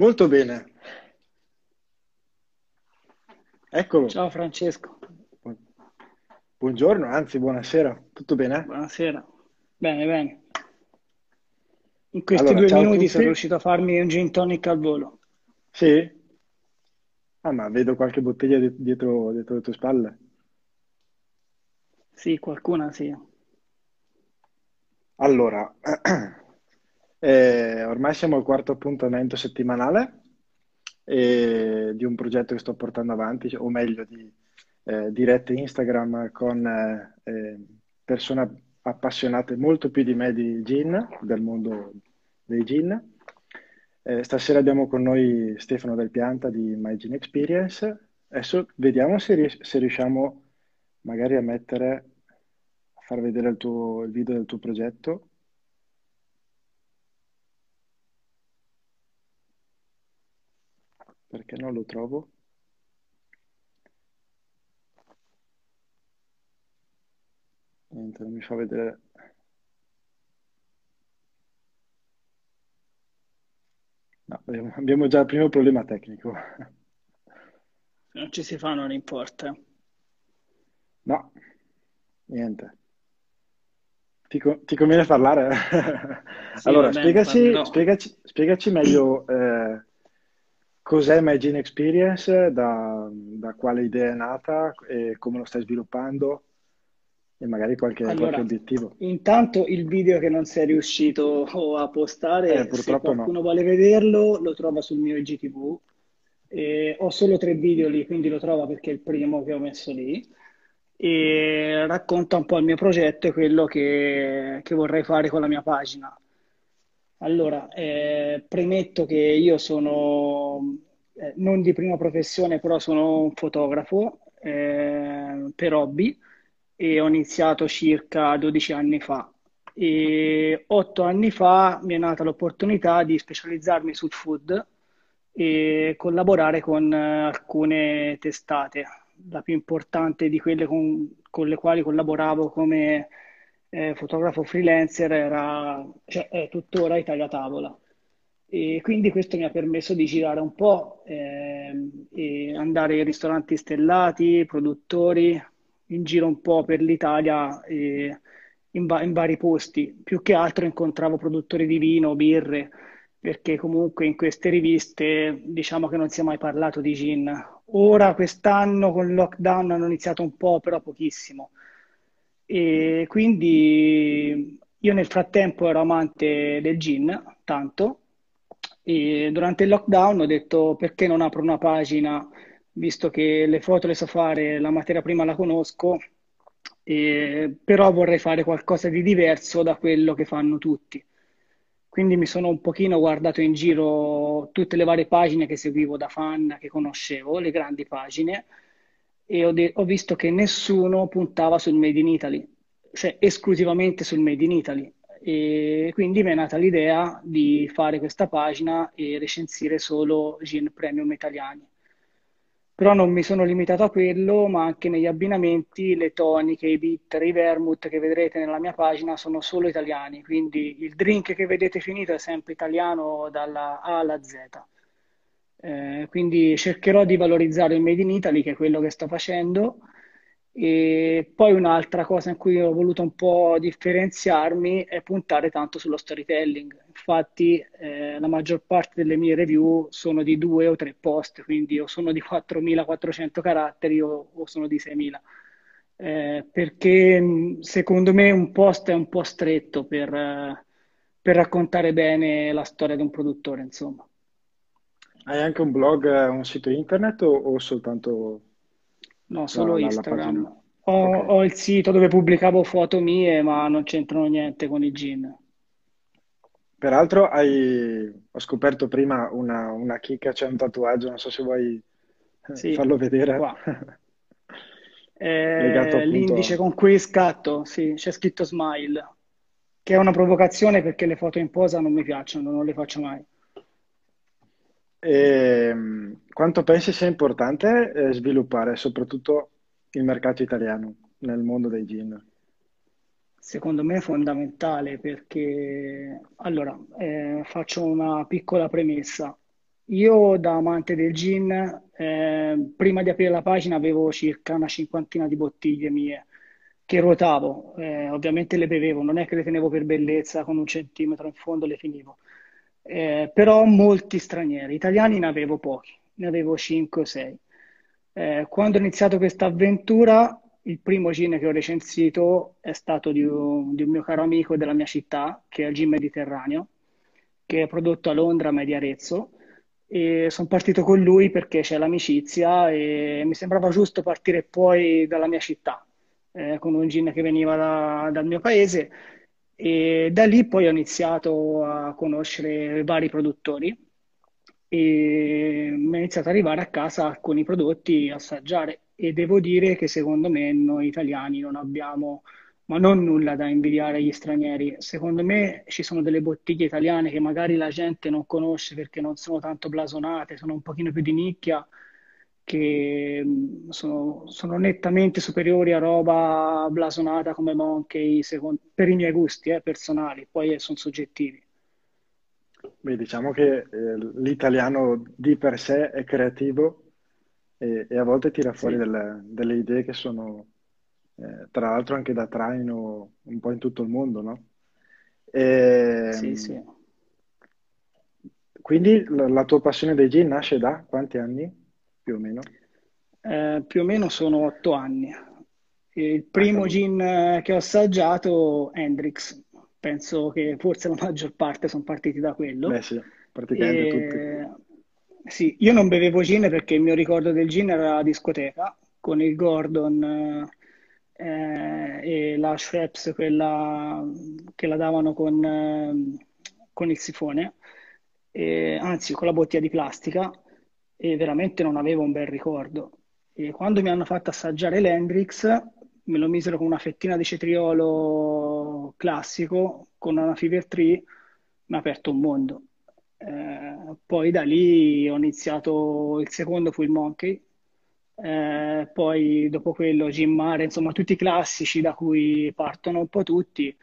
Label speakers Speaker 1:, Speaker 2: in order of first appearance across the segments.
Speaker 1: Molto bene. Eccolo.
Speaker 2: Ciao Francesco,
Speaker 1: Buongiorno, anzi, buonasera. Tutto bene?
Speaker 2: buonasera. Bene, bene. In questi
Speaker 1: Allora,
Speaker 2: due minuti sono riuscito a farmi un gin tonic al volo.
Speaker 1: Sì? Ah, ma vedo qualche bottiglia di- dietro, dietro le tue spalle.
Speaker 2: Sì, qualcuna sì.
Speaker 1: Allora, eh, ormai siamo al quarto appuntamento settimanale eh, di un progetto che sto portando avanti, o meglio, di eh, dirette Instagram con eh, eh, persone appassionate molto più di me di gin, del mondo dei gin. Eh, stasera abbiamo con noi Stefano Del Pianta di My Gin Experience. Adesso vediamo se, ries- se riusciamo magari a mettere, a far vedere il tuo, il video del tuo progetto. Perché non lo trovo? Niente, non mi fa vedere. No, abbiamo già il primo problema tecnico.
Speaker 2: Se non ci si fa non importa.
Speaker 1: No, niente. Ti, ti conviene parlare?
Speaker 2: Sì,
Speaker 1: Allora,
Speaker 2: bene,
Speaker 1: spiegaci, spiegaci, spiegaci meglio eh, cos'è My Gene Experience, da, da quale idea è nata e come lo stai sviluppando e magari qualche, qualche
Speaker 2: Allora,
Speaker 1: obiettivo.
Speaker 2: intanto il video che non sei riuscito a
Speaker 1: Eh,
Speaker 2: postare, se
Speaker 1: purtroppo no.
Speaker 2: qualcuno vuole vederlo, lo trova sul mio IGTV. E ho solo tre video lì, quindi lo trova perché è il primo che ho messo lì. E racconta un po' il mio progetto e quello che, che vorrei fare con la mia pagina. Allora, eh, premetto che io sono eh, non di prima professione, però sono un fotografo eh, per hobby e ho iniziato circa 12 anni fa. E 8 anni fa mi è nata l'opportunità di specializzarmi sul food e collaborare con eh, alcune testate. La più importante di quelle con, con le quali collaboravo come eh, fotografo freelancer era, cioè, è tuttora Italia Tavola. E quindi questo mi ha permesso di girare un po' ehm, e andare in ristoranti stellati, produttori, in giro un po' per l'Italia e in, va- in vari posti. Più che altro incontravo produttori di vino, birre, perché comunque in queste riviste diciamo che non si è mai parlato di gin. Ora, quest'anno con il lockdown hanno iniziato un po', però pochissimo. E quindi io nel frattempo ero amante del gin, tanto, e durante il lockdown ho detto perché non apro una pagina, visto che le foto le so fare, la materia prima la conosco, e- però vorrei fare qualcosa di diverso da quello che fanno tutti. Quindi mi sono un pochino guardato in giro tutte le varie pagine che seguivo da fan, che conoscevo, le grandi pagine, e ho, de- ho visto che nessuno puntava sul Made in Italy, cioè esclusivamente sul Made in Italy. E quindi mi è nata l'idea di fare questa pagina e recensire solo gin premium italiani. Però non mi sono limitato a quello, ma anche negli abbinamenti, le toniche, i bitter, i vermouth che vedrete nella mia pagina sono solo italiani, quindi il drink che vedete finito è sempre italiano dalla A alla Z. Eh, quindi cercherò di valorizzare il Made in Italy, che è quello che sto facendo. E poi un'altra cosa in cui ho voluto un po' differenziarmi è puntare tanto sullo storytelling. Infatti, eh, la maggior parte delle mie review sono di due o tre post, quindi o sono di 4.400 caratteri o, o sono di 6.000. Eh, perché mh, secondo me un post è un po' stretto per, eh, per raccontare bene la storia di un produttore, insomma.
Speaker 1: Hai anche un blog, eh, un sito internet o, o soltanto
Speaker 2: No,
Speaker 1: la,
Speaker 2: solo
Speaker 1: la- la?
Speaker 2: Instagram. Ho,
Speaker 1: Ok.
Speaker 2: ho il sito dove pubblicavo foto mie, ma non c'entrano niente con i gin.
Speaker 1: Peraltro hai, ho scoperto prima una, una chicca, c'è un tatuaggio, non so se vuoi eh,
Speaker 2: Sì,
Speaker 1: farlo vedere,
Speaker 2: qua. Eh, l'indice
Speaker 1: appunto
Speaker 2: con cui scatto, sì, c'è scritto smile, che è una provocazione perché le foto in posa non mi piacciono, non le faccio mai.
Speaker 1: E, mh, quanto pensi sia importante eh, sviluppare soprattutto il mercato italiano nel mondo dei gin?
Speaker 2: Secondo me è fondamentale perché, allora, eh, faccio una piccola premessa. io da amante del gin, eh, prima di aprire la pagina avevo circa una cinquantina di bottiglie mie che ruotavo, eh, ovviamente le bevevo, non è che le tenevo per bellezza con un centimetro in fondo le finivo, eh, però molti stranieri, italiani ne avevo pochi, ne avevo 5 o 6. Eh, quando ho iniziato questa avventura, il primo gin che ho recensito è stato di un, di un mio caro amico della mia città, che è il Gin Mediterraneo, che è prodotto a Londra, Media Arezzo, e sono partito con lui perché c'è l'amicizia e mi sembrava giusto partire poi dalla mia città, eh, con un gin che veniva da, dal mio paese e da lì poi ho iniziato a conoscere vari produttori e mi è iniziato ad arrivare a casa alcuni prodotti, assaggiare e devo dire che secondo me noi italiani non abbiamo ma non nulla da invidiare agli stranieri. Secondo me ci sono delle bottiglie italiane che magari la gente non conosce perché non sono tanto blasonate, sono un pochino più di nicchia, che mm, sono, sono nettamente superiori a roba blasonata come Monkey, secondo, per i miei gusti eh, personali, poi sono soggettivi.
Speaker 1: Beh, diciamo che eh, l'italiano di per sé è creativo e, e a volte tira fuori
Speaker 2: Sì,
Speaker 1: delle, delle idee che sono eh, tra l'altro anche da traino un po' in tutto il mondo, no?
Speaker 2: sì, sì.
Speaker 1: Ehm, quindi la, la tua passione dei gin nasce da quanti anni, più o meno?
Speaker 2: Eh, più o meno sono otto anni. Il primo gin eh, che ho assaggiato, Hendrix, penso che forse la maggior parte sono partiti da
Speaker 1: Beh
Speaker 2: quello.
Speaker 1: sì, praticamente tutti.
Speaker 2: E, sì, io non bevevo gin perché il mio ricordo del gin era la discoteca con il Gordon eh, e la Schweppes, quella che la davano con, eh, con il sifone, e, anzi con la bottiglia di plastica, e veramente non avevo un bel ricordo. E quando mi hanno fatto assaggiare l'Hendrix, me lo misero con una fettina di cetriolo classico, con una Fever Tree, mi ha aperto un mondo. Eh, poi da lì ho iniziato, il secondo fu il Monkey, eh, poi dopo quello Jim Mare, insomma tutti i classici da cui partono un po' tutti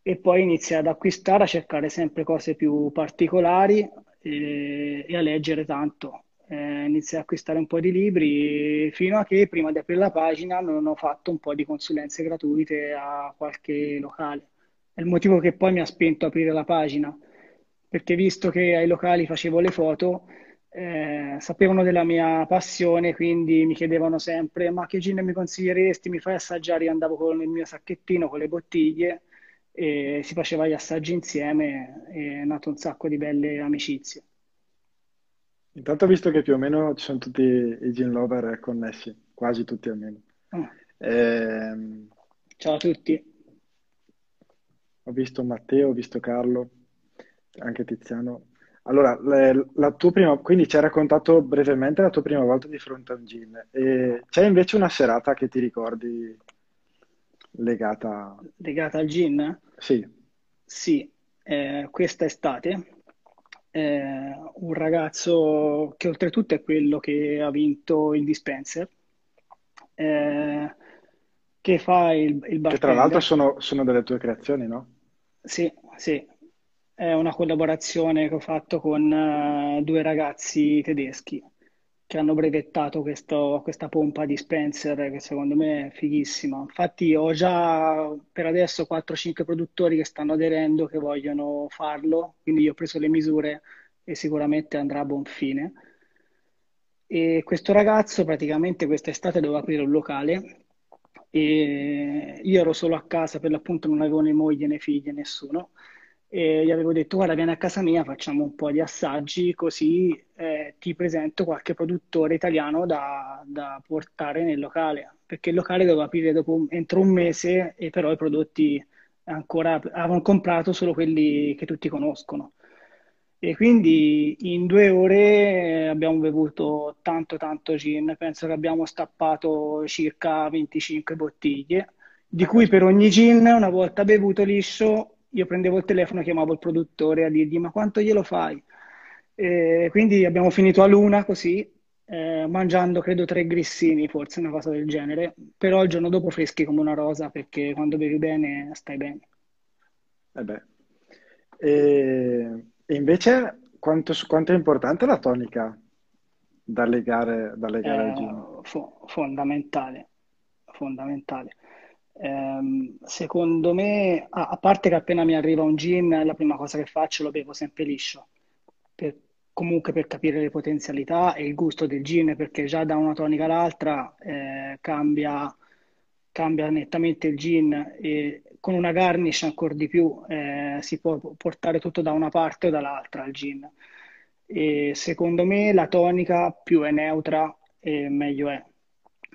Speaker 2: e poi inizia ad acquistare, a cercare sempre cose più particolari e, e a leggere tanto. Eh, inizia ad acquistare un po' di libri fino a che prima di aprire la pagina non ho fatto un po' di consulenze gratuite a qualche locale. È il motivo che poi mi ha spinto a aprire la pagina, perché visto che ai locali facevo le foto, eh, sapevano della mia passione, quindi mi chiedevano sempre: Ma che gin mi consiglieresti? Mi fai assaggiare? Io andavo con il mio sacchettino con le bottiglie e si faceva gli assaggi insieme e è nato un sacco di belle amicizie.
Speaker 1: Intanto ho visto che più o meno ci sono tutti i gin lover connessi, quasi tutti almeno.
Speaker 2: Ah,
Speaker 1: Ehm,
Speaker 2: ciao a tutti.
Speaker 1: ho visto Matteo, ho visto Carlo, anche Tiziano. Allora, le- la tua prima, quindi ci hai raccontato brevemente la tua prima volta di fronte a un gin. E c'è invece una serata che ti ricordi legata...
Speaker 2: Legata al gin?
Speaker 1: Sì,
Speaker 2: Sì, eh, questa estate eh, un ragazzo che oltretutto è quello che ha vinto il dispenser, eh, che fa il, il
Speaker 1: che tra l'altro
Speaker 2: bartender.
Speaker 1: sono, sono delle tue creazioni, no?
Speaker 2: Sì, sì, è una collaborazione che ho fatto con eh, due ragazzi tedeschi che hanno brevettato questo- questa pompa di Spencer che secondo me è fighissima. Infatti ho già per adesso 4-5 produttori che stanno aderendo, che vogliono farlo, quindi io ho preso le misure e sicuramente andrà a buon fine. E questo ragazzo praticamente quest'estate doveva aprire un locale e io ero solo a casa, per l'appunto non avevo né moglie né figlie, nessuno. E gli avevo detto, guarda, vieni a casa mia, facciamo un po' di assaggi, così eh, ti presento qualche produttore italiano da, da portare nel locale, perché il locale doveva aprire dopo entro un mese e però i prodotti ancora avevano comprato solo quelli che tutti conoscono. E quindi in due ore eh, abbiamo bevuto tanto tanto gin, penso che abbiamo stappato circa 25 bottiglie, di cui per ogni gin, una volta bevuto liscio, io prendevo il telefono, chiamavo il produttore a dirgli ma quanto glielo fai? E quindi abbiamo finito a luna così, eh, mangiando credo tre grissini, forse una cosa del genere, però il giorno dopo freschi come una rosa perché quando bevi bene stai bene.
Speaker 1: Eh beh. E, e invece quanto, quanto è importante la tonica da legare, da legare al gin?
Speaker 2: Fo- fondamentale, fondamentale. Ehm, secondo me, a, a parte che appena mi arriva un gin, la prima cosa che faccio lo bevo sempre liscio, per- comunque per capire le potenzialità e il gusto del gin, perché già da una tonica all'altra eh, cambia, cambia nettamente il gin e con una garnish ancora di più eh, si può portare tutto da una parte o dall'altra il gin. E secondo me la tonica più è neutra e meglio è.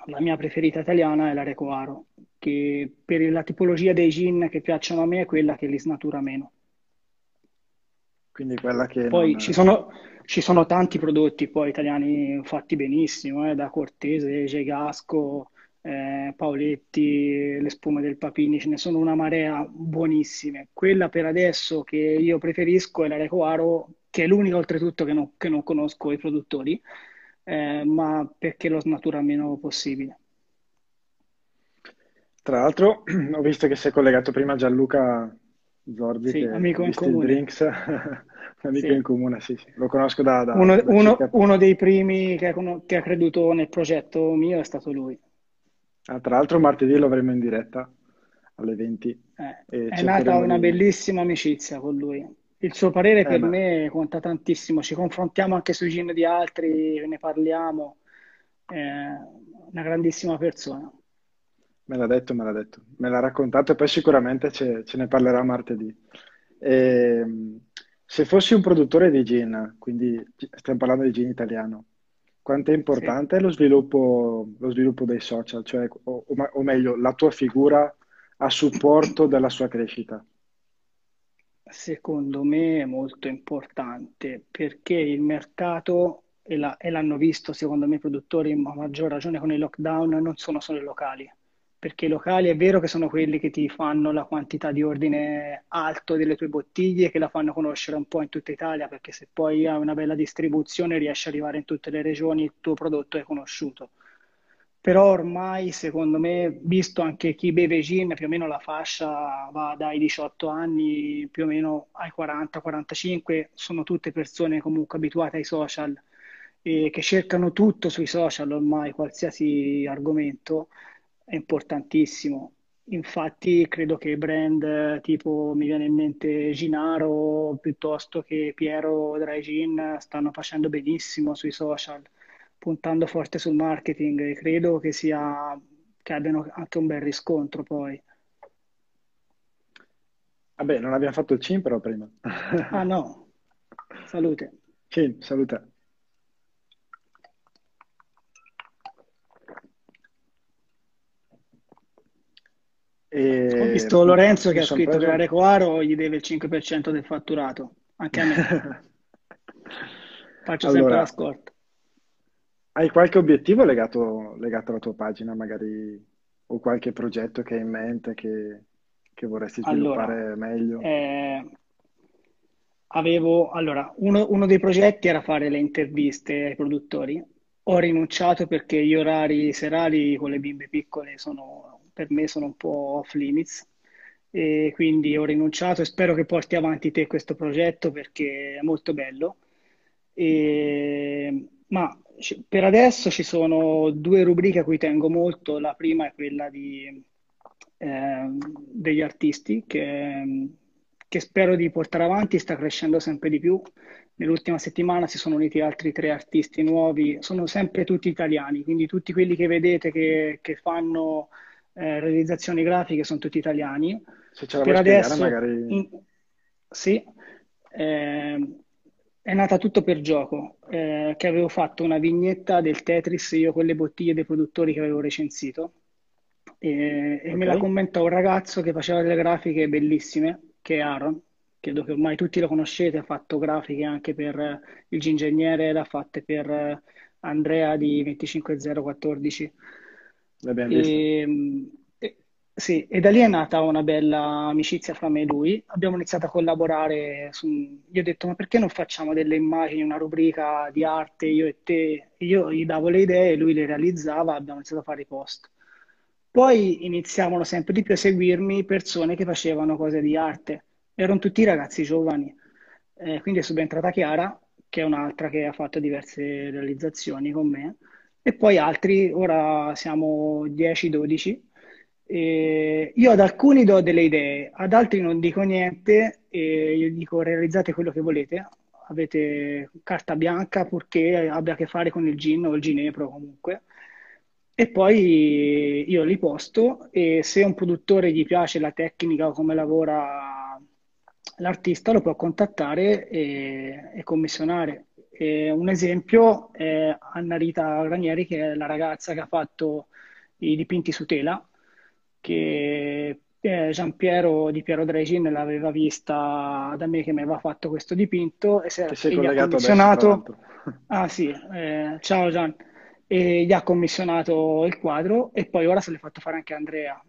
Speaker 2: La mia preferita italiana è la Recoaro, che per la tipologia dei gin che piacciono a me è quella che li snatura meno.
Speaker 1: Quindi quella che
Speaker 2: Poi
Speaker 1: non...
Speaker 2: ci sono, ci sono tanti prodotti poi italiani fatti benissimo, eh, da Cortese, Gegasco, eh, Paoletti, le spume del Papini, ce ne sono una marea buonissime. Quella per adesso che io preferisco è la Recoaro, che è l'unica oltretutto che non, che non conosco i produttori, eh, ma perché lo snatura meno possibile.
Speaker 1: Tra l'altro, ho visto che sei collegato prima Gianluca Zorzi,
Speaker 2: Sì, amico in comune.
Speaker 1: Drinks, un amico in
Speaker 2: Sì.
Speaker 1: comune, sì, sì. Lo conosco da, da-
Speaker 2: Uno,
Speaker 1: da
Speaker 2: uno- uno dei primi che che ha creduto nel progetto mio è stato lui.
Speaker 1: Ah, tra l'altro martedì lo avremo in diretta alle 20
Speaker 2: Eh, è nata una bellissima amicizia con lui. Il suo parere
Speaker 1: Eh
Speaker 2: per
Speaker 1: beh,
Speaker 2: me conta tantissimo. Ci confrontiamo anche sui gin di altri, ne parliamo. È una grandissima persona.
Speaker 1: Me l'ha detto, me l'ha detto, me l'ha raccontato e poi sicuramente ce, ce ne parlerà martedì. Ehm, se fossi un produttore di gin, quindi stiamo parlando di gin italiano, quanto è
Speaker 2: Sì.
Speaker 1: importante lo sviluppo, lo sviluppo dei social, cioè, o, o meglio, la tua figura a supporto della sua crescita?
Speaker 2: Secondo me è molto importante perché il mercato, e, la- e l'hanno visto secondo me i produttori, a maggior ragione con il lockdown, non sono solo i locali. Perché i locali è vero che sono quelli che ti fanno la quantità di ordine alto delle tue bottiglie, che la fanno conoscere un po' in tutta Italia, perché se poi hai una bella distribuzione riesci ad arrivare in tutte le regioni, il tuo prodotto è conosciuto. Però ormai, secondo me, visto anche chi beve gin, più o meno la fascia va dai 18 anni più o meno ai 40-45, sono tutte persone comunque abituate ai social e che cercano tutto sui social ormai, qualsiasi argomento è importantissimo. Infatti, credo che brand tipo mi viene in mente Ginaro piuttosto che Piero Dry Gin stanno facendo benissimo sui social, puntando forte sul marketing e credo che sia, che abbiano anche un bel riscontro poi.
Speaker 1: Vabbè, non abbiamo fatto il CIN però prima.
Speaker 2: Ah no, salute.
Speaker 1: CIN, salute.
Speaker 2: Ho
Speaker 1: E
Speaker 2: visto Lorenzo che ha scritto che la
Speaker 1: preso...
Speaker 2: Recoaro gli deve il 5% del fatturato, anche a me, faccio sempre la
Speaker 1: Allora,
Speaker 2: scorta.
Speaker 1: hai qualche obiettivo legato, legato alla tua pagina, magari, o qualche progetto che hai in mente che, che vorresti
Speaker 2: Allora,
Speaker 1: sviluppare meglio?
Speaker 2: eh, avevo, allora, uno, uno dei progetti era fare le interviste ai produttori. Ho rinunciato perché gli orari serali con le bimbe piccole sono, per me sono un po' off limits e quindi ho rinunciato e spero che porti avanti te questo progetto perché è molto bello. E- ma per adesso ci sono due rubriche a cui tengo molto. La prima è quella di, ehm, degli artisti che, che spero di portare avanti, sta crescendo sempre di più. Nell'ultima settimana si sono uniti altri tre artisti nuovi, sono sempre tutti italiani, quindi tutti quelli che vedete che, che fanno eh, realizzazioni grafiche sono tutti italiani.
Speaker 1: Se ce la
Speaker 2: Per
Speaker 1: spiegare,
Speaker 2: adesso,
Speaker 1: magari...
Speaker 2: in- sì, ehm, è nata tutto per gioco, eh, che avevo fatto una vignetta del Tetris io con le bottiglie dei produttori che avevo recensito e, e me la commentò un ragazzo che faceva delle grafiche bellissime, che è Aaron, credo che ormai tutti lo conoscete, ha fatto grafiche anche per eh, il Gingegniere, l'ha fatte per eh, Andrea di 25014. E, e- sì, e da lì è nata una bella amicizia fra me e lui. Abbiamo iniziato a collaborare su... Gli ho detto, ma perché non facciamo delle immagini, una rubrica di arte, io e te? Io gli davo le idee, lui le realizzava, abbiamo iniziato a fare i post. Poi iniziavano sempre di più a seguirmi persone che facevano cose di arte. Erano tutti ragazzi giovani. eh, quindi è subentrata Chiara, che è un'altra che ha fatto diverse realizzazioni con me, e poi altri, ora siamo 10-12. io ad alcuni do delle idee, ad altri non dico niente e io dico realizzate quello che volete, avete carta bianca purché abbia a che fare con il gin o il ginepro comunque. E poi io li posto e se un produttore gli piace la tecnica o come lavora l'artista lo può contattare e, e commissionare. E un esempio è Anna Rita Granieri che è la ragazza che ha fatto i dipinti su tela che eh, Giampiero di Piero Dregin l'aveva vista da me che mi aveva fatto questo dipinto e, se,
Speaker 1: sei
Speaker 2: e gli ha commissionato. Adesso, ah sì, eh, ciao Gian. E gli ha commissionato il quadro e poi ora se l'è fatto fare anche Andrea.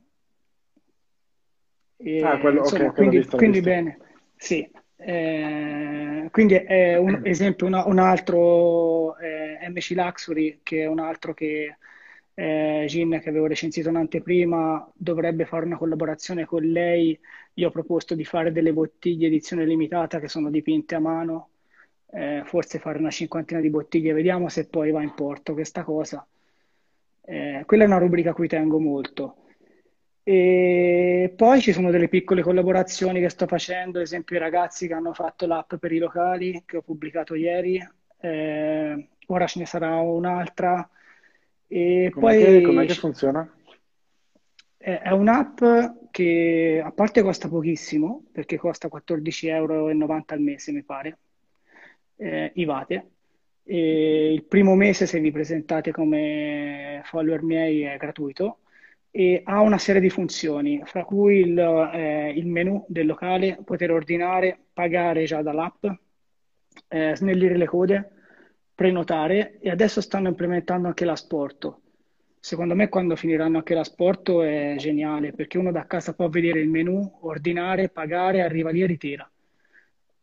Speaker 2: E, ah, quello, insomma, okay, quindi, visto, quindi bene, sì. Eh, quindi è un esempio, una, un altro eh, MC Luxury che è un altro che eh, Gin che avevo recensito in anteprima dovrebbe fare una collaborazione con lei. Io ho proposto di fare delle bottiglie edizione limitata che sono dipinte a mano, eh, forse fare una cinquantina di bottiglie, vediamo se poi va in porto questa cosa. Eh, quella è una rubrica a cui tengo molto. E poi ci sono delle piccole collaborazioni che sto facendo, ad esempio i ragazzi che hanno fatto l'app per i locali che ho pubblicato ieri, eh, ora ce ne sarà un'altra
Speaker 1: e com'è poi che, com'è che funziona?
Speaker 2: È un'app che a parte costa pochissimo, perché costa 14,90 euro al mese, mi pare, eh, IVATE. E il primo mese, se vi presentate come follower miei, è gratuito e ha una serie di funzioni, fra cui il, eh, il menu del locale, poter ordinare, pagare già dall'app, eh, snellire le code, prenotare e adesso stanno implementando anche l'asporto. Secondo me quando finiranno anche l'asporto è geniale perché uno da casa può vedere il menu, ordinare, pagare, arriva lì e ritira.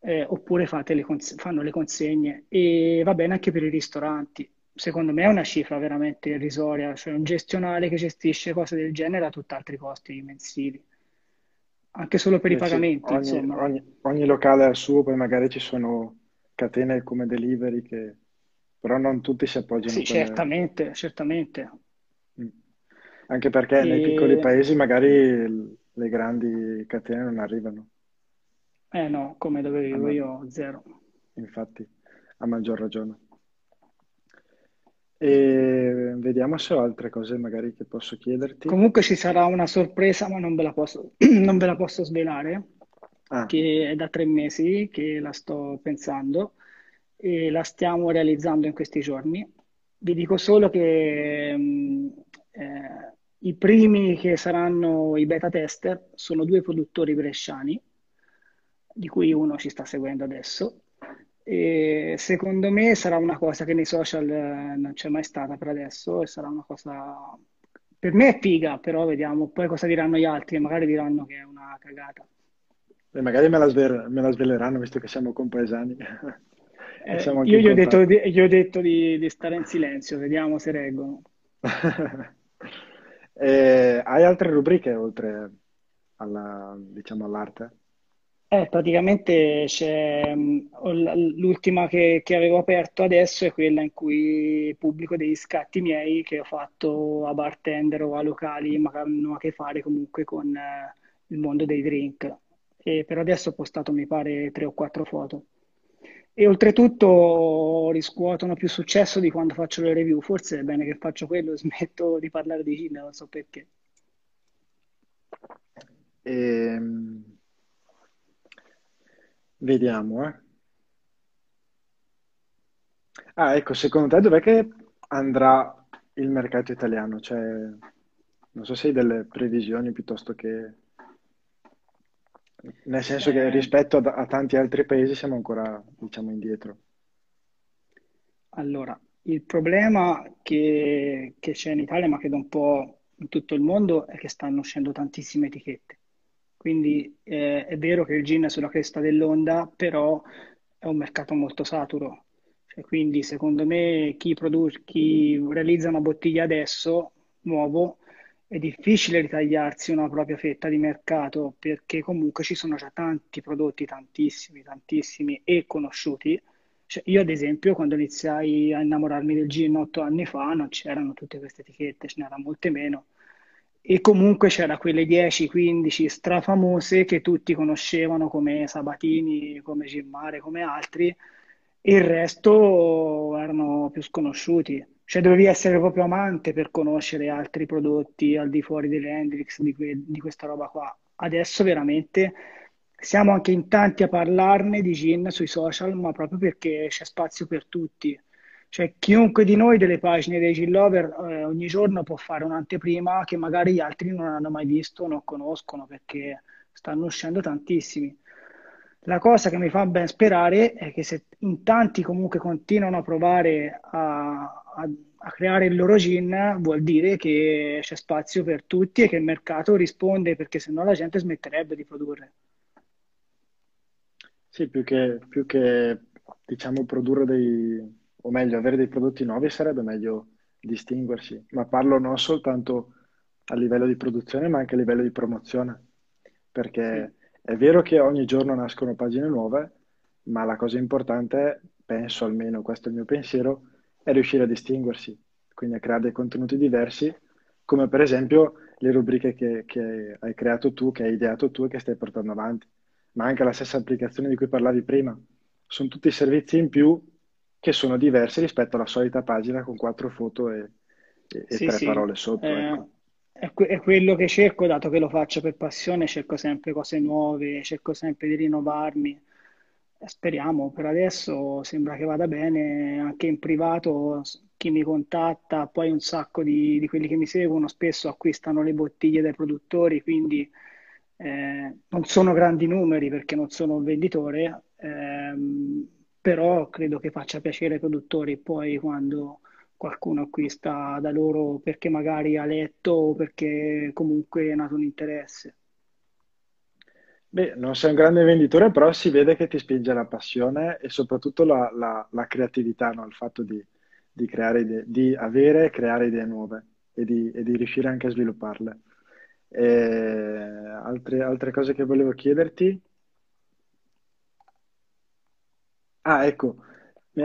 Speaker 2: Eh, oppure le fanno le consegne e va bene anche per i ristoranti. Secondo me è una cifra veramente irrisoria, cioè un gestionale che gestisce cose del genere ha tutt'altri costi mensili, anche solo per eh i pagamenti.
Speaker 1: Ogni, ogni, ogni, locale ha il suo, poi magari ci sono catene come delivery che però non tutti si appoggiano.
Speaker 2: Sì, quelle... certamente, certamente.
Speaker 1: Mm. Anche perché e... nei piccoli paesi magari le grandi catene non arrivano.
Speaker 2: Eh no, come dove vivo io, zero.
Speaker 1: Infatti, a maggior ragione. E vediamo se ho altre cose magari che posso chiederti.
Speaker 2: Comunque ci sarà una sorpresa, ma non ve la posso, non ve la posso svelare, ah. che è da tre mesi che la sto pensando e la stiamo realizzando in questi giorni. Vi dico solo che mh, eh, i primi che saranno i beta tester sono due produttori bresciani, di cui uno ci sta seguendo adesso. E secondo me sarà una cosa che nei social eh, non c'è mai stata per adesso e sarà una cosa per me è figa, però vediamo poi cosa diranno gli altri, magari diranno che è una cagata.
Speaker 1: E magari me la, sver- me la sveleranno visto che siamo compaesani.
Speaker 2: Eh, io gli ho detto, di, gli ho detto di, di, stare in silenzio, vediamo se reggono.
Speaker 1: eh, hai altre rubriche oltre alla, diciamo, all'arte?
Speaker 2: Eh, praticamente c'è mm, l'ultima che, che, avevo aperto adesso è quella in cui pubblico degli scatti miei che ho fatto a bartender o a locali, ma che hanno a che fare comunque con eh, il mondo dei drink. E per adesso ho postato, mi pare, tre o quattro foto e oltretutto riscuotono più successo di quando faccio le review. Forse è bene che faccio quello e smetto di parlare di Cina, non so perché.
Speaker 1: Vediamo, eh. Ah, ecco, secondo te dov'è che andrà il mercato italiano? Cioè, non so se hai delle previsioni piuttosto che nel senso che eh. rispetto a, a tanti altri paesi siamo ancora, diciamo, indietro.
Speaker 2: Allora, il problema che, che c'è in Italia, ma che da un po' in tutto il mondo, è che stanno uscendo tantissime etichette. Quindi eh, è vero che il gin è sulla cresta dell'onda, però è un mercato molto saturo. Cioè, quindi secondo me chi, produ- chi realizza una bottiglia adesso, nuovo, è difficile ritagliarsi una propria fetta di mercato perché comunque ci sono già tanti prodotti, tantissimi, tantissimi e conosciuti. Cioè, io ad esempio quando iniziai a innamorarmi del gin otto anni fa non c'erano tutte queste etichette, ce n'erano molte meno. E comunque c'era quelle 10-15 strafamose che tutti conoscevano come Sabatini, come Gimmare, come altri, e il resto erano più sconosciuti. Cioè dovevi essere proprio amante per conoscere altri prodotti al di fuori dell'Hendrix, di, que- di questa roba qua. Adesso veramente siamo anche in tanti a parlarne di gin sui social, ma proprio perché c'è spazio per tutti. Cioè, chiunque di noi delle pagine dei Gin Lover eh, ogni giorno può fare un'anteprima che magari gli altri non hanno mai visto non conoscono perché stanno uscendo tantissimi. La cosa che mi fa ben sperare è che se in tanti comunque continuano a provare a, a, a creare il loro gin, vuol dire che c'è spazio per tutti e che il mercato risponde perché sennò la gente smetterebbe di produrre.
Speaker 1: Sì, più che, più che diciamo produrre dei, o meglio, avere dei prodotti nuovi sarebbe meglio distinguersi, ma parlo non soltanto a livello di produzione, ma anche a livello di promozione, perché è vero che ogni giorno nascono pagine nuove, ma la cosa importante, penso almeno, questo è il mio pensiero, è riuscire a distinguersi, quindi a creare dei contenuti diversi, come per esempio le rubriche che, che hai creato tu, che hai ideato tu e che stai portando avanti, ma anche la stessa applicazione di cui parlavi prima. Sono tutti servizi in più che sono diversi rispetto alla solita pagina con quattro foto e, e, sì, tre sì. parole sotto. Eh, ecco.
Speaker 2: è, que- è, quello che cerco, dato che lo faccio per passione, cerco sempre cose nuove, cerco sempre di rinnovarmi. Speriamo, per adesso sembra che vada bene, anche in privato chi mi contatta, poi un sacco di, di quelli che mi seguono spesso acquistano le bottiglie dai produttori, quindi eh, non sono grandi numeri perché non sono un venditore, ehm, però credo che faccia piacere ai produttori poi quando qualcuno acquista da loro perché magari ha letto o perché comunque è nato un interesse.
Speaker 1: Beh, non sei un grande venditore, però si vede che ti spinge la passione e soprattutto la, la, la creatività, no? il fatto di, di, idee, di avere e creare idee nuove e di, e di riuscire anche a svilupparle. E altre, altre cose che volevo chiederti? Ah, ecco,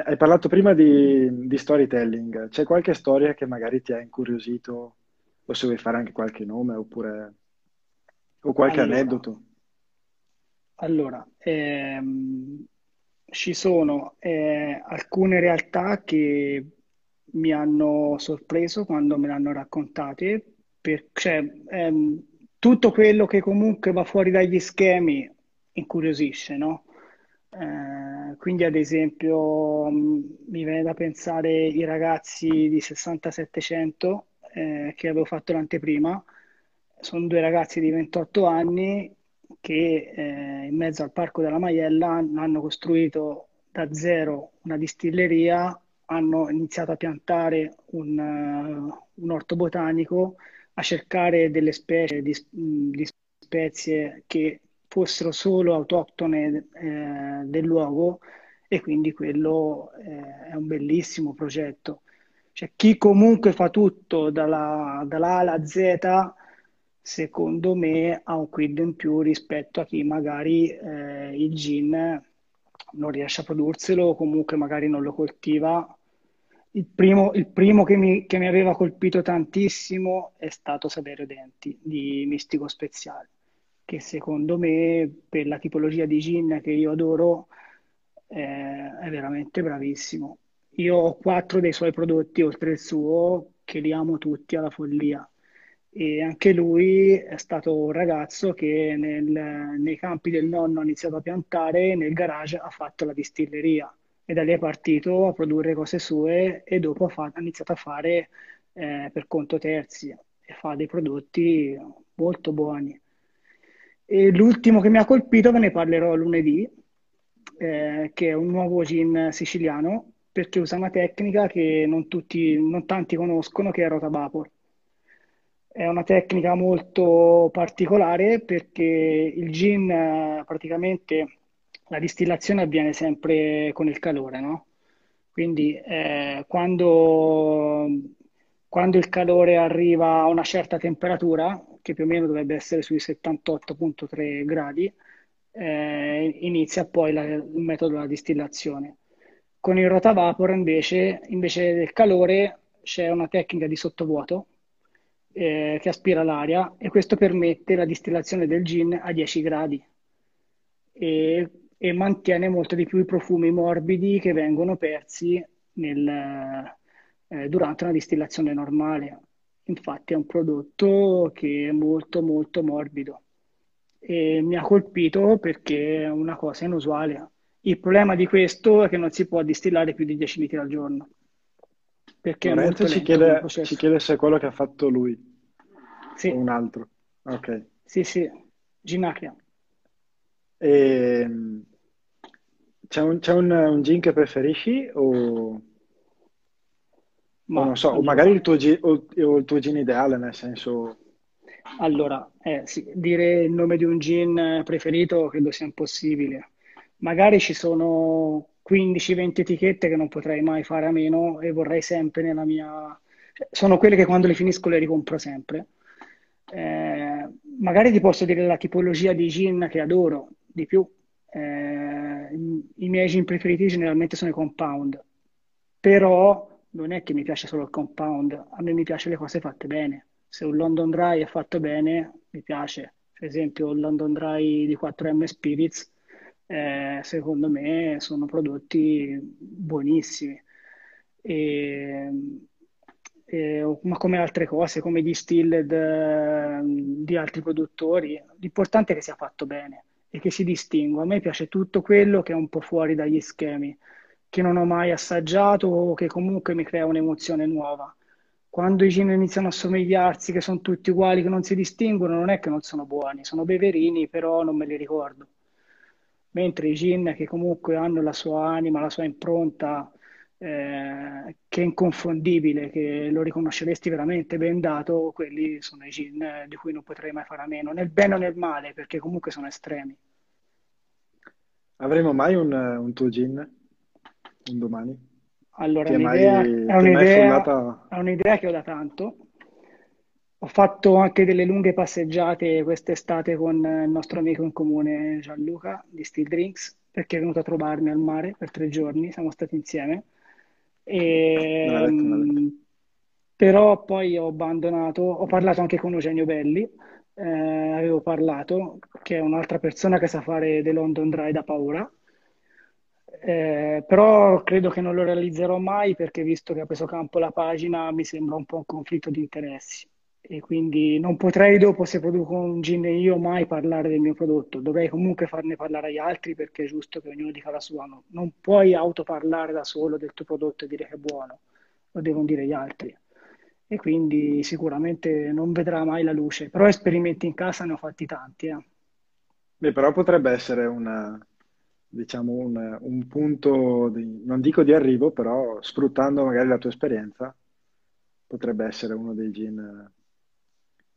Speaker 1: hai parlato prima di, di storytelling. C'è qualche storia che magari ti ha incuriosito, o se vuoi fare anche qualche nome, oppure o qualche
Speaker 2: Allora,
Speaker 1: aneddoto?
Speaker 2: allora, ehm, ci sono eh, alcune realtà che mi hanno sorpreso quando me l'hanno raccontate, per- cioè, ehm, tutto quello che comunque va fuori dagli schemi incuriosisce, no? Eh, quindi, ad esempio, mh, mi viene da pensare i ragazzi di 60-700 eh, che avevo fatto l'anteprima. Sono due ragazzi di 28 anni che eh, in mezzo al Parco della Maiella hanno costruito da zero una distilleria, hanno iniziato a piantare un, uh, un orto botanico, a cercare delle specie di, di spezie che fossero solo autoctone eh, del luogo e quindi quello eh, è un bellissimo progetto. Cioè, chi comunque fa tutto dalla, dalla alla Z, secondo me ha un quid in più rispetto a chi magari eh, il gin non riesce a produrselo o comunque magari non lo coltiva. Il primo, il primo che, mi, che mi aveva colpito tantissimo è stato Saverio Denti di Mistico Speziale che secondo me per la tipologia di gin che io adoro eh, è veramente bravissimo. Io ho quattro dei suoi prodotti oltre il suo che li amo tutti alla follia e anche lui è stato un ragazzo che nel, nei campi del nonno ha iniziato a piantare, nel garage ha fatto la distilleria e da lì è partito a produrre cose sue e dopo ha, fatto, ha iniziato a fare eh, per conto terzi e fa dei prodotti molto buoni. E l'ultimo che mi ha colpito ve ne parlerò lunedì, eh, che è un nuovo gin siciliano, perché usa una tecnica che non, tutti, non tanti conoscono, che è rota vapor. È una tecnica molto particolare perché il gin praticamente la distillazione avviene sempre con il calore, no? Quindi eh, quando quando il calore arriva a una certa temperatura, che più o meno dovrebbe essere sui 78.3 gradi, eh, inizia poi la, il metodo della distillazione. Con il rotavapor invece, invece del calore c'è una tecnica di sottovuoto eh, che aspira l'aria e questo permette la distillazione del gin a 10 gradi e, e mantiene molto di più i profumi morbidi che vengono persi nel, eh, durante una distillazione normale. Infatti è un prodotto che è molto molto morbido e mi ha colpito perché è una cosa inusuale. Il problema di questo è che non si può distillare più di 10 litri al giorno.
Speaker 1: Perché Lorenzo ci chiede, ci chiede, se è quello che ha fatto lui
Speaker 2: sì.
Speaker 1: o un altro. Ok.
Speaker 2: Sì, sì, Ginacria.
Speaker 1: E, ehm, c'è un, c'è un, un gin che preferisci o... Ma, non so, allora, o magari il tuo, o, o il tuo gin ideale, nel senso...
Speaker 2: Allora, eh, sì, dire il nome di un gin preferito credo sia impossibile. Magari ci sono 15-20 etichette che non potrei mai fare a meno e vorrei sempre nella mia... Cioè, sono quelle che quando le finisco le ricompro sempre. Eh, magari ti posso dire la tipologia di gin che adoro di più. Eh, I miei gin preferiti generalmente sono i compound, però non è che mi piace solo il compound, a me mi piace le cose fatte bene. Se un London Dry è fatto bene, mi piace. Per esempio, il London Dry di 4M Spirits, eh, secondo me, sono prodotti buonissimi. E, e, ma come altre cose, come distilled eh, di altri produttori, l'importante è che sia fatto bene e che si distingua. A me piace tutto quello che è un po' fuori dagli schemi che non ho mai assaggiato o che comunque mi crea un'emozione nuova. Quando i gin iniziano a somigliarsi, che sono tutti uguali, che non si distinguono, non è che non sono buoni, sono beverini, però non me li ricordo. Mentre i gin che comunque hanno la sua anima, la sua impronta, eh, che è inconfondibile, che lo riconosceresti veramente ben dato, quelli sono i gin di cui non potrei mai fare a meno, nel bene o nel male, perché comunque sono estremi.
Speaker 1: Avremo mai un, un tuo gin? Un domani?
Speaker 2: Allora, un'idea, mai, è, un'idea, è, un'idea, che ho da tanto. Ho fatto anche delle lunghe passeggiate quest'estate con il nostro amico in comune Gianluca di Steel Drinks, perché è venuto a trovarmi al mare per tre giorni, siamo stati insieme. E, detto, però poi ho abbandonato, ho parlato anche con Eugenio Belli, eh, avevo parlato, che è un'altra persona che sa fare The London Dry da paura, eh, però credo che non lo realizzerò mai perché visto che ha preso campo la pagina mi sembra un po' un conflitto di interessi e quindi non potrei dopo se produco un gin io mai parlare del mio prodotto, dovrei comunque farne parlare agli altri perché è giusto che ognuno dica la sua, no? non puoi autoparlare da solo del tuo prodotto e dire che è buono, lo devono dire gli altri e quindi sicuramente non vedrà mai la luce, però esperimenti in casa ne ho fatti tanti. Eh.
Speaker 1: Beh, però potrebbe essere una, diciamo, un, un punto, di, non dico di arrivo, però sfruttando magari la tua esperienza, potrebbe essere uno dei gin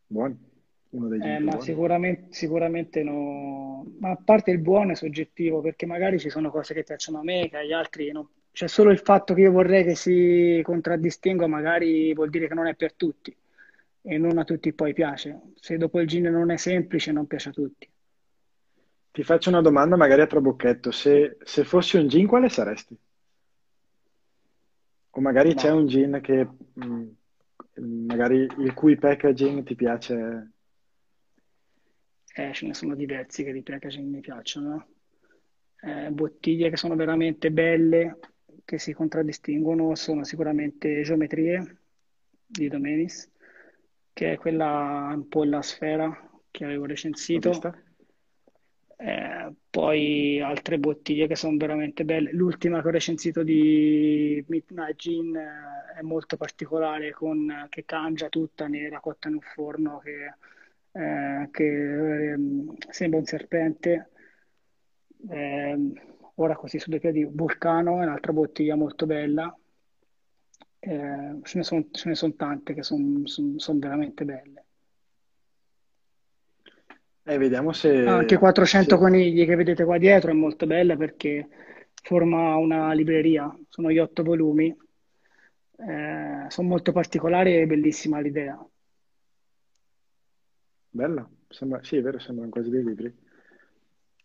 Speaker 1: buoni. Uno dei
Speaker 2: gin eh, ma buoni. Sicuramente, sicuramente no. Ma a parte il buono è soggettivo, perché magari ci sono cose che piacciono a me, che agli altri non. C'è solo il fatto che io vorrei che si contraddistingua, magari vuol dire che non è per tutti e non a tutti poi piace. Se dopo il gin non è semplice, non piace a tutti.
Speaker 1: Ti faccio una domanda magari a trabocchetto. Se, se fossi un gin, quale saresti? O magari c'è un gin che mh, mm, magari il cui packaging ti piace?
Speaker 2: Eh, ce ne sono diversi che di packaging mi piacciono. Eh, bottiglie che sono veramente belle, che si contraddistinguono, sono sicuramente Geometrie di Domenis, che è quella un po' la sfera che avevo recensito eh, poi altre bottiglie che sono veramente belle. L'ultima che ho recensito di Midnight Gin eh, è molto particolare, con, che cangia tutta nera, cotta in un forno che, eh, che ehm, sembra un serpente. Ehm, ora così su due piedi, Vulcano è un'altra bottiglia molto bella. Eh, ce ne sono son tante che sono son, son veramente belle.
Speaker 1: Eh, vediamo se...
Speaker 2: Anche 400 se... conigli che vedete qua dietro è molto bella perché forma una libreria, sono gli otto volumi. Eh, sono molto particolari e bellissima l'idea.
Speaker 1: Bella, sembra, sì, è vero, sembrano quasi dei libri.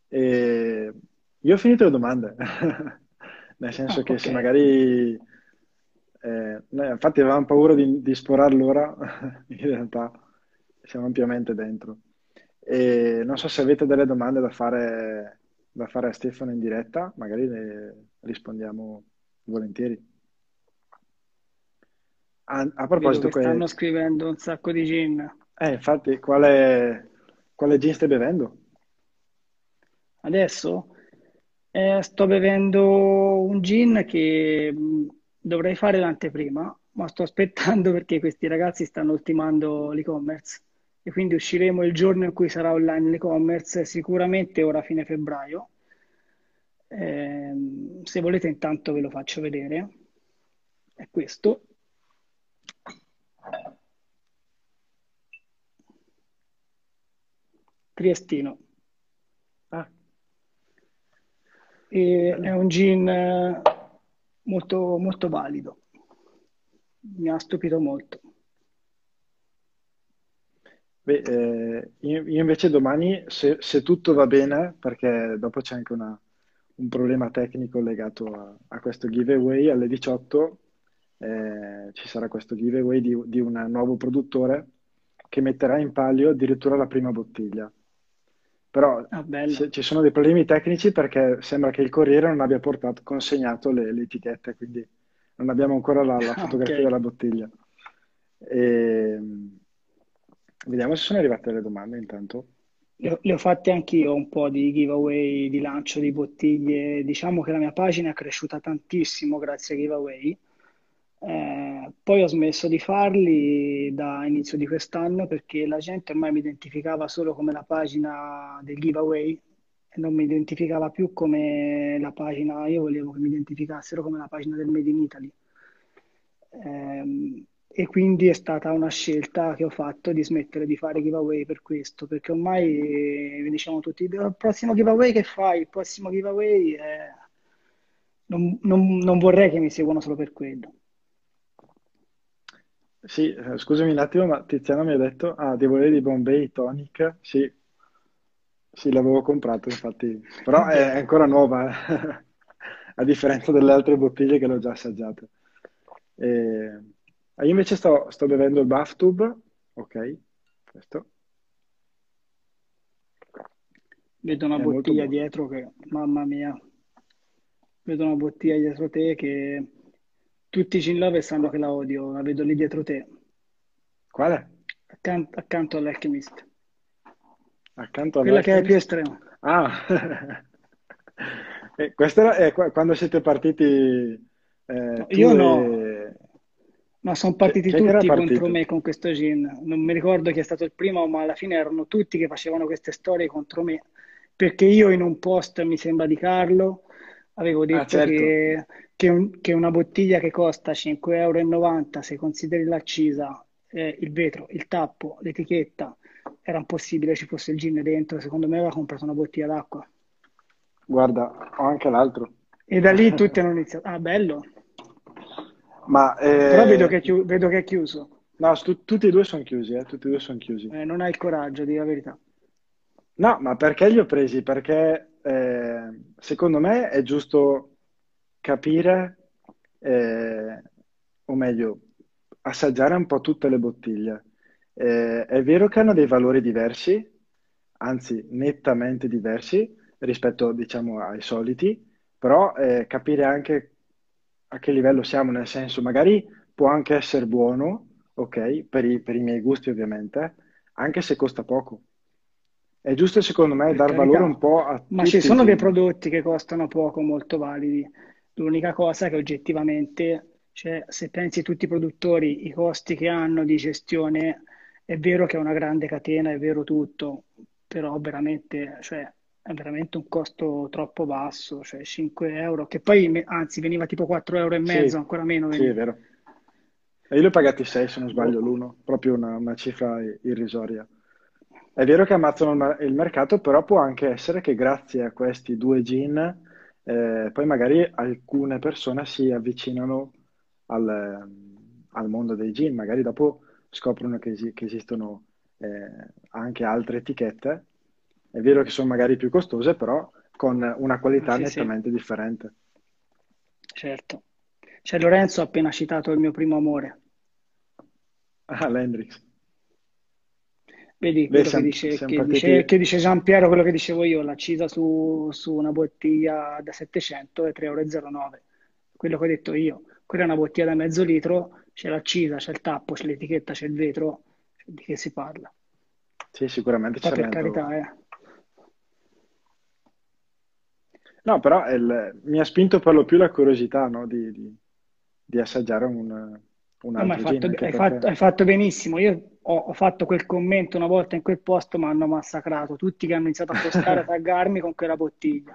Speaker 1: E io ho finito le domande, nel senso
Speaker 2: Ah,
Speaker 1: che
Speaker 2: ok.
Speaker 1: se magari, eh, noi infatti avevamo paura di, di sforarlo ora, in realtà siamo ampiamente dentro. E non so se avete delle domande da fare, da fare a Stefano in diretta, magari le rispondiamo volentieri. A, a proposito,
Speaker 2: che stanno
Speaker 1: que-
Speaker 2: scrivendo un sacco di gin.
Speaker 1: eh, infatti, quale, quale gin stai bevendo?
Speaker 2: Adesso eh, sto bevendo un gin che mh, dovrei fare l'anteprima, ma sto aspettando perché questi ragazzi stanno ultimando l'e-commerce e quindi usciremo il giorno in cui sarà online l'e-commerce, sicuramente ora a fine febbraio. Ehm, se volete intanto ve lo faccio vedere. È questo. Triestino.
Speaker 1: Ah,
Speaker 2: è un gin eh, molto, molto valido. Mi ha stupito molto.
Speaker 1: Beh, eh, io, io invece domani, se, se tutto va bene, perché dopo c'è anche una- un problema tecnico legato a, a questo giveaway, alle 18 eh, ci sarà questo giveaway di, di un nuovo produttore che metterà in palio addirittura la prima bottiglia. Però
Speaker 2: Ah,
Speaker 1: se- ci sono dei problemi tecnici perché sembra che il corriere non abbia portato, consegnato le, le etichette, quindi non abbiamo ancora la, la fotografia della bottiglia. E, vediamo se sono arrivate le domande intanto.
Speaker 2: Le ho, le ho fatte anch'io un po' di giveaway, di lancio di bottiglie. Diciamo che la mia pagina è cresciuta tantissimo grazie ai giveaway. Eh, poi ho smesso di farli da inizio di quest'anno perché la gente ormai mi identificava solo come la pagina del giveaway e non mi identificava più come la pagina, io volevo che mi identificassero come la pagina del Made in Italy. Ehm, e quindi è stata una scelta che ho fatto di smettere di fare giveaway per questo, perché ormai eh, mi dicevano tutti, il prossimo giveaway che fai? Il prossimo giveaway? eh, non, non- non vorrei che mi seguano solo per quello.
Speaker 1: Sì, eh, scusami un attimo, ma Tiziano mi ha detto, ah, devo volere di Bombay Tonic. Sì, sì, l'avevo comprato, infatti, però è ancora nuova. A differenza delle altre bottiglie che l'ho già assaggiate. E- io invece sto, sto bevendo il Bath Tube, ok, questo.
Speaker 2: Vedo una
Speaker 1: è
Speaker 2: bottiglia dietro che, mamma mia, vedo una bottiglia dietro te che tutti i Gin Lover sanno che la odio, la vedo lì dietro te,
Speaker 1: Quale?
Speaker 2: accan- accanto all'Alchemist.
Speaker 1: Accanto
Speaker 2: Quella che è più estrema.
Speaker 1: Ah, E questa era, è qua- quando siete partiti eh,
Speaker 2: No, io
Speaker 1: tu
Speaker 2: no,
Speaker 1: e...
Speaker 2: ma sono
Speaker 1: Chi,
Speaker 2: partiti
Speaker 1: chi è che era
Speaker 2: tutti contro me con questo gin. Non mi ricordo chi è stato il primo, ma alla fine erano tutti che facevano queste storie contro me. Perché io in un post, mi sembra di Carlo, avevo
Speaker 1: Ah,
Speaker 2: detto
Speaker 1: certo.
Speaker 2: che, che un- che una bottiglia che costa 5,90 euro, se consideri l'accisa, eh, il vetro, il tappo, l'etichetta, era impossibile ci fosse il gin dentro. Secondo me aveva comprato una bottiglia d'acqua.
Speaker 1: Guarda, ho anche l'altro.
Speaker 2: E da lì tutti hanno iniziato. Ah, bello.
Speaker 1: Ma
Speaker 2: Però vedo
Speaker 1: eh,
Speaker 2: che è, chiu- vedo che è chiuso.
Speaker 1: no, stu- tutti e due sono chiusi, eh, tutti e due sono chiusi.
Speaker 2: Eh, non hai il coraggio, di la verità.
Speaker 1: No, ma perché li ho presi? Perché eh, secondo me è giusto capire, eh, o meglio, assaggiare un po' tutte le bottiglie. Eh, è vero che hanno dei valori diversi, anzi nettamente diversi rispetto, diciamo, ai soliti, però eh, capire anche a che livello siamo, nel senso, magari può anche essere buono, ok, per i, per i miei gusti ovviamente, anche se costa poco. È giusto secondo me
Speaker 2: Per
Speaker 1: dar valore un
Speaker 2: carità,
Speaker 1: po' a
Speaker 2: ma ci
Speaker 1: tutti
Speaker 2: sono dei prodotti che costano poco, molto validi. L'unica cosa che oggettivamente, cioè, se pensi a tutti i produttori, i costi che hanno di gestione, è vero che è una grande catena, è vero tutto, però veramente, cioè, è veramente un costo troppo basso, cioè 5 euro, che poi anzi veniva tipo 4 euro e mezzo,
Speaker 1: Sì,
Speaker 2: ancora meno
Speaker 1: sì, è
Speaker 2: veniva.
Speaker 1: vero. E io li ho pagati 6 se non sbaglio l'uno, proprio una, una cifra irrisoria. È vero che ammazzano il mercato, però può anche essere che grazie a questi due gin, eh, poi magari alcune persone si avvicinano al, al mondo dei gin, magari dopo scoprono che, che esistono eh, anche altre etichette. È vero che sono magari più costose, però con una qualità
Speaker 2: Sì,
Speaker 1: nettamente
Speaker 2: sì,
Speaker 1: differente.
Speaker 2: certo. Cioè, Lorenzo ha appena citato il mio primo amore.
Speaker 1: Ah, l'Hendrix.
Speaker 2: Vedi
Speaker 1: Beh,
Speaker 2: quello che dice, che
Speaker 1: partiti.
Speaker 2: dice, che dice Giampiero, quello che dicevo io, l'accisa su, su una bottiglia da 700 è 3,09 euro. Quello che ho detto io. Quella è una bottiglia da mezzo litro, c'è l'accisa, c'è il tappo, c'è l'etichetta, c'è il vetro. Di che si parla?
Speaker 1: Sì, sicuramente
Speaker 2: Poi per carità, eh.
Speaker 1: No, però il- mi ha spinto per lo più la curiosità, no, di, di- di assaggiare un, un
Speaker 2: No, hai
Speaker 1: altro gin,
Speaker 2: fatto, hai fatto-
Speaker 1: perché
Speaker 2: hai fatto benissimo. Io ho, ho fatto quel commento una volta in quel posto, ma hanno massacrato tutti che hanno iniziato a postare, a taggarmi con quella bottiglia.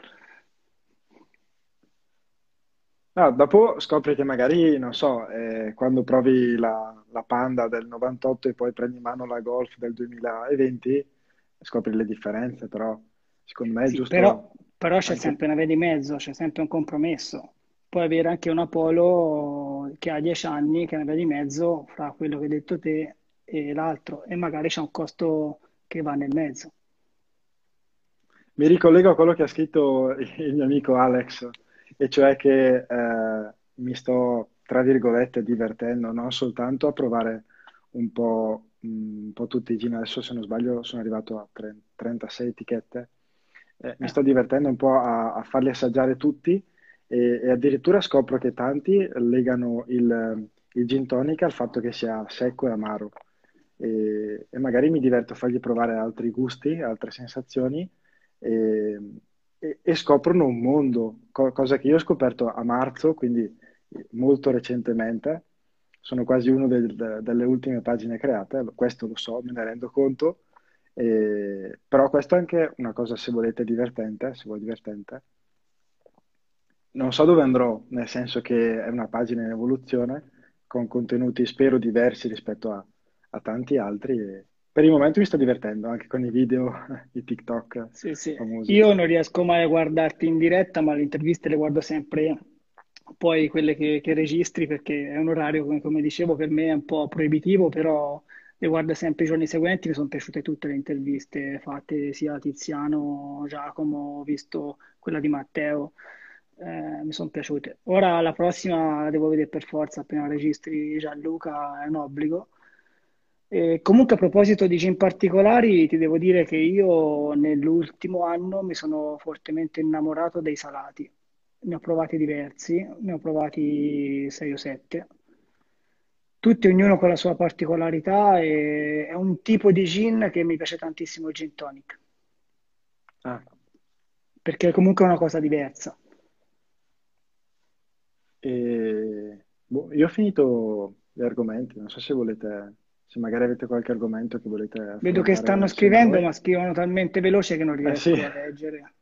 Speaker 1: No, dopo scopri che magari, non so, eh, quando provi la, la Panda del 98 e poi prendi in mano la Golf del 2020, scopri le differenze, però secondo me è
Speaker 2: Sì,
Speaker 1: giusto
Speaker 2: però c'è
Speaker 1: anche...
Speaker 2: sempre una via di mezzo, c'è sempre un compromesso. Puoi avere anche una Polo che ha 10 anni, che è una via di mezzo fra quello che hai detto te e l'altro, e magari c'è un costo che va nel mezzo.
Speaker 1: Mi ricollego a quello che ha scritto il mio amico Alex, e cioè che eh, mi sto, tra virgolette, divertendo non soltanto a provare un po', un po' tutti i gin, adesso se non sbaglio sono arrivato a 30 36 etichette, Eh, mi
Speaker 2: Eh,
Speaker 1: sto divertendo un po' a, a farli assaggiare tutti e, e addirittura scopro che tanti legano il, il gin tonic al fatto che sia secco e amaro. E, e magari mi diverto a fargli provare altri gusti, altre sensazioni e, e- scoprono un mondo, co- cosa che io ho scoperto a marzo, quindi molto recentemente. Sono quasi una delle ultime pagine create, questo lo so, me ne rendo conto, e- però questo è anche una cosa, se volete, divertente, se vuoi divertente. Non so dove andrò, nel senso che è una pagina in evoluzione, con contenuti spero diversi rispetto a, a tanti altri. E per il momento mi sto divertendo, anche con i video, i TikTok
Speaker 2: sì, sì. Io non riesco mai a guardarti in diretta, ma le interviste le guardo sempre poi quelle che, che registri perché è un orario, come, come dicevo, per me è un po' proibitivo, però le guardo sempre i giorni seguenti. Mi sono piaciute tutte le interviste fatte sia a Tiziano, Giacomo, ho visto quella di Matteo, eh, mi sono piaciute. Ora la prossima la devo vedere per forza, appena registri Gianluca, è un obbligo. E comunque a proposito di gin particolari, ti devo dire che io nell'ultimo anno mi sono fortemente innamorato dei salati. Ne ho provati diversi, ne ho provati 6 o 7, tutti ognuno con la sua particolarità e è un tipo di gin che mi piace tantissimo il gin tonic,
Speaker 1: Ah,
Speaker 2: perché comunque è una cosa diversa.
Speaker 1: e, boh, io ho finito gli argomenti, non so se volete, se magari avete qualche argomento che volete
Speaker 2: Vedo che stanno scrivendo, ma scrivono talmente veloce che non
Speaker 1: Eh sì,
Speaker 2: riesco a leggere.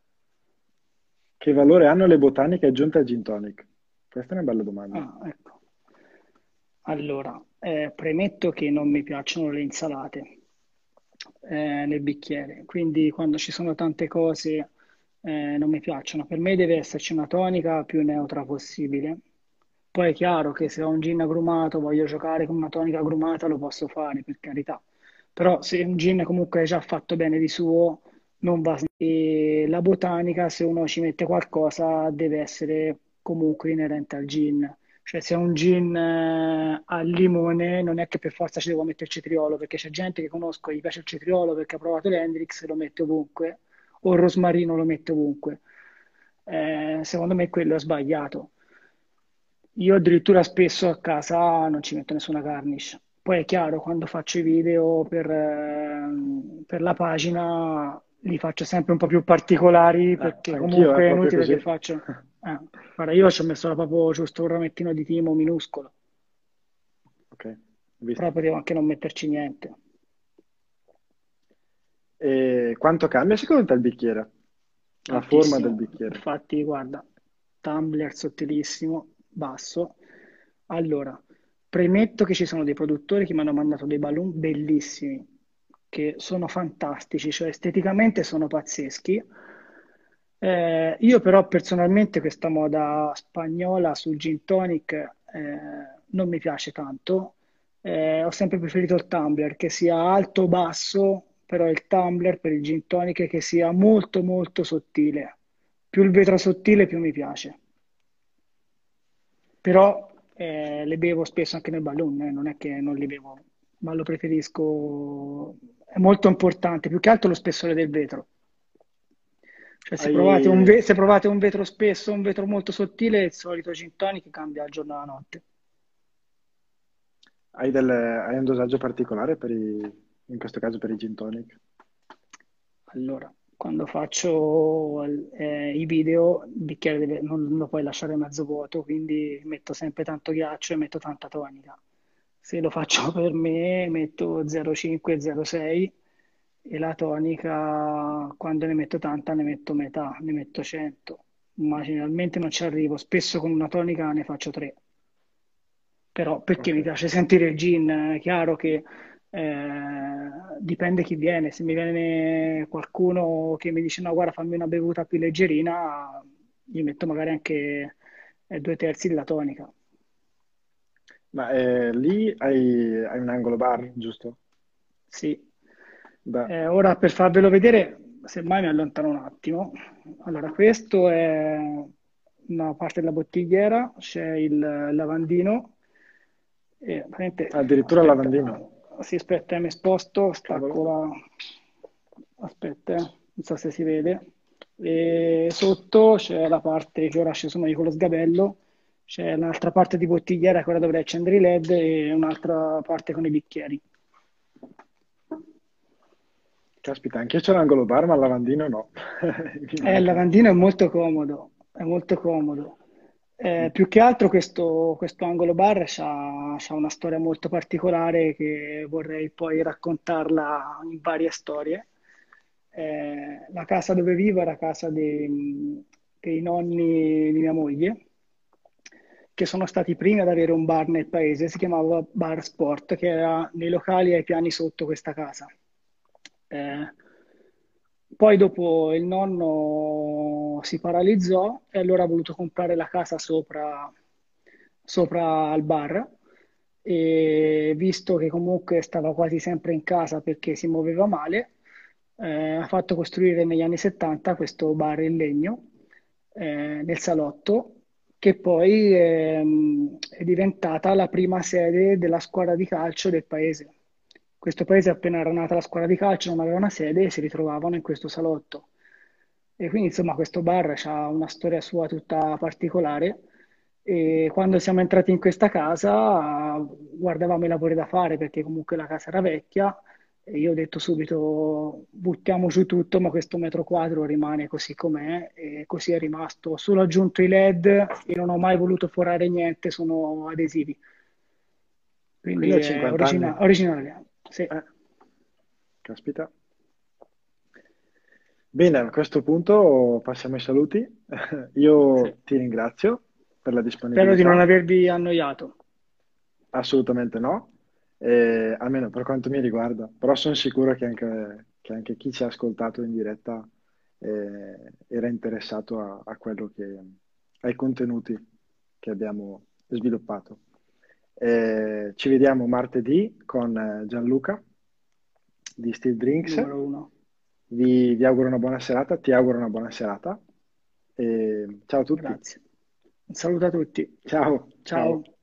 Speaker 1: che valore hanno le botaniche aggiunte al gin tonic? Questa è una bella domanda.
Speaker 2: Ah, ecco. Allora, eh, premetto che non mi piacciono le insalate eh, nel bicchiere, quindi quando ci sono tante cose eh, non mi piacciono. Per me deve esserci una tonica più neutra possibile. Poi è chiaro che se ho un gin agrumato, voglio giocare con una tonica agrumata, lo posso fare, per carità. Però se un gin comunque è già fatto bene di suo, non va. E la botanica, se uno ci mette qualcosa, deve essere comunque inerente al gin. Cioè, se è un gin eh, al limone, non è che per forza ci devo mettere il cetriolo, perché c'è gente che conosco, gli piace il cetriolo perché ha provato l'Hendrix e lo mette ovunque, o il rosmarino lo mette ovunque. Eh, secondo me quello è sbagliato. Io addirittura spesso a casa non ci metto nessuna garnish. Poi è chiaro, quando faccio i video per, ehm, per la pagina li faccio sempre un po' più particolari
Speaker 1: Eh,
Speaker 2: perché
Speaker 1: è
Speaker 2: comunque è inutile che
Speaker 1: così.
Speaker 2: faccio... eh, guarda, io ci ho messo proprio giusto un ramettino di timo minuscolo,
Speaker 1: Ok, ho
Speaker 2: però
Speaker 1: visto.
Speaker 2: potevo anche non metterci niente.
Speaker 1: E quanto cambia secondo te il bicchiere? La forma del bicchiere?
Speaker 2: Infatti, guarda, tumbler sottilissimo, basso. Allora, premetto che ci sono dei produttori che mi hanno mandato dei balloon bellissimi, che sono fantastici, cioè esteticamente sono pazzeschi. Eh, io però personalmente questa moda spagnola sul gin tonic eh, non mi piace tanto. Eh, ho sempre preferito il tumbler, che sia alto o basso, però il tumbler per il gin tonic che sia molto molto sottile. Più il vetro sottile, più mi piace. Però eh, le bevo spesso anche nel balloon, eh, non è che non li bevo, ma lo preferisco, è molto importante, più che altro lo spessore del vetro. Cioè, se, Hai... provate un ve- se provate un vetro spesso, un vetro molto sottile, il solito gin tonic cambia il giorno alla notte.
Speaker 1: Hai, del, hai un dosaggio particolare per i, in questo caso per i gin tonic?
Speaker 2: Allora, quando faccio eh, i video, il bicchiere deve, non lo puoi lasciare mezzo vuoto, quindi metto sempre tanto ghiaccio e metto tanta tonica. Se lo faccio per me, metto 0,5 0,6 e la tonica, quando ne metto tanta, ne metto metà, ne metto 100. Ma generalmente non ci arrivo, spesso con una tonica ne faccio 3. Però perché okay. mi piace sentire il gin, è chiaro che eh, dipende chi viene. Se mi viene qualcuno che mi dice no, guarda, fammi una bevuta più leggerina, gli metto magari anche eh, due terzi della tonica.
Speaker 1: Ma eh, lì hai, hai, un angolo bar, giusto?
Speaker 2: Sì. Eh, ora per farvelo vedere, semmai mi allontano un attimo. Allora, questo è una parte della bottigliera, c'è il lavandino.
Speaker 1: E, Addirittura il lavandino
Speaker 2: si aspetta, mi sposto, stacco la... Aspetta, eh, non so se si vede. E sotto c'è la parte che ora ci sono io con lo sgabello, c'è un'altra parte di bottigliera, quella dove accendere i LED e un'altra parte con i bicchieri.
Speaker 1: Caspita, anche io c'è l'angolo bar, ma il lavandino no.
Speaker 2: eh, il lavandino è molto comodo, è molto comodo. Eh, più che altro questo, questo angolo bar ha una storia molto particolare che vorrei poi raccontarla in varie storie. Eh, la casa dove vivo era casa dei, dei nonni di mia moglie, che sono stati i primi ad avere un bar nel paese, si chiamava Bar Sport, che era nei locali ai piani sotto questa casa. Eh, poi dopo il nonno si paralizzò e allora ha voluto comprare la casa sopra, sopra al bar e visto che comunque stava quasi sempre in casa perché si muoveva male, eh, ha fatto costruire negli anni 70 questo bar in legno eh, nel salotto che poi eh, è diventata la prima sede della squadra di calcio del paese. Questo paese appena era nata la squadra di calcio non aveva una sede e si ritrovavano in questo salotto. E quindi insomma questo bar ha una storia sua tutta particolare. E quando siamo entrati in questa casa guardavamo i lavori da fare perché comunque la casa era vecchia io ho detto subito buttiamo giù tutto ma questo metro quadro rimane così com'è e così è rimasto. Ho solo aggiunto i led e non ho mai voluto forare niente, sono adesivi. Quindi, Quindi è origina- originale. Sì. Eh.
Speaker 1: Caspita. Bene, a questo punto passiamo ai saluti. Io sì. ti ringrazio per la disponibilità.
Speaker 2: Spero di non avervi annoiato.
Speaker 1: Assolutamente no, eh, almeno per quanto mi riguarda, però sono sicuro che anche, che anche chi ci ha ascoltato in diretta eh, era interessato a, a quello che, ai contenuti che abbiamo sviluppato. Eh, ci vediamo martedì con Gianluca di Steel Drinks. Vi, vi, auguro una buona serata, ti auguro una buona serata. E ciao a tutti.
Speaker 2: Grazie. Un saluto a tutti.
Speaker 1: Ciao.
Speaker 2: Ciao. ciao.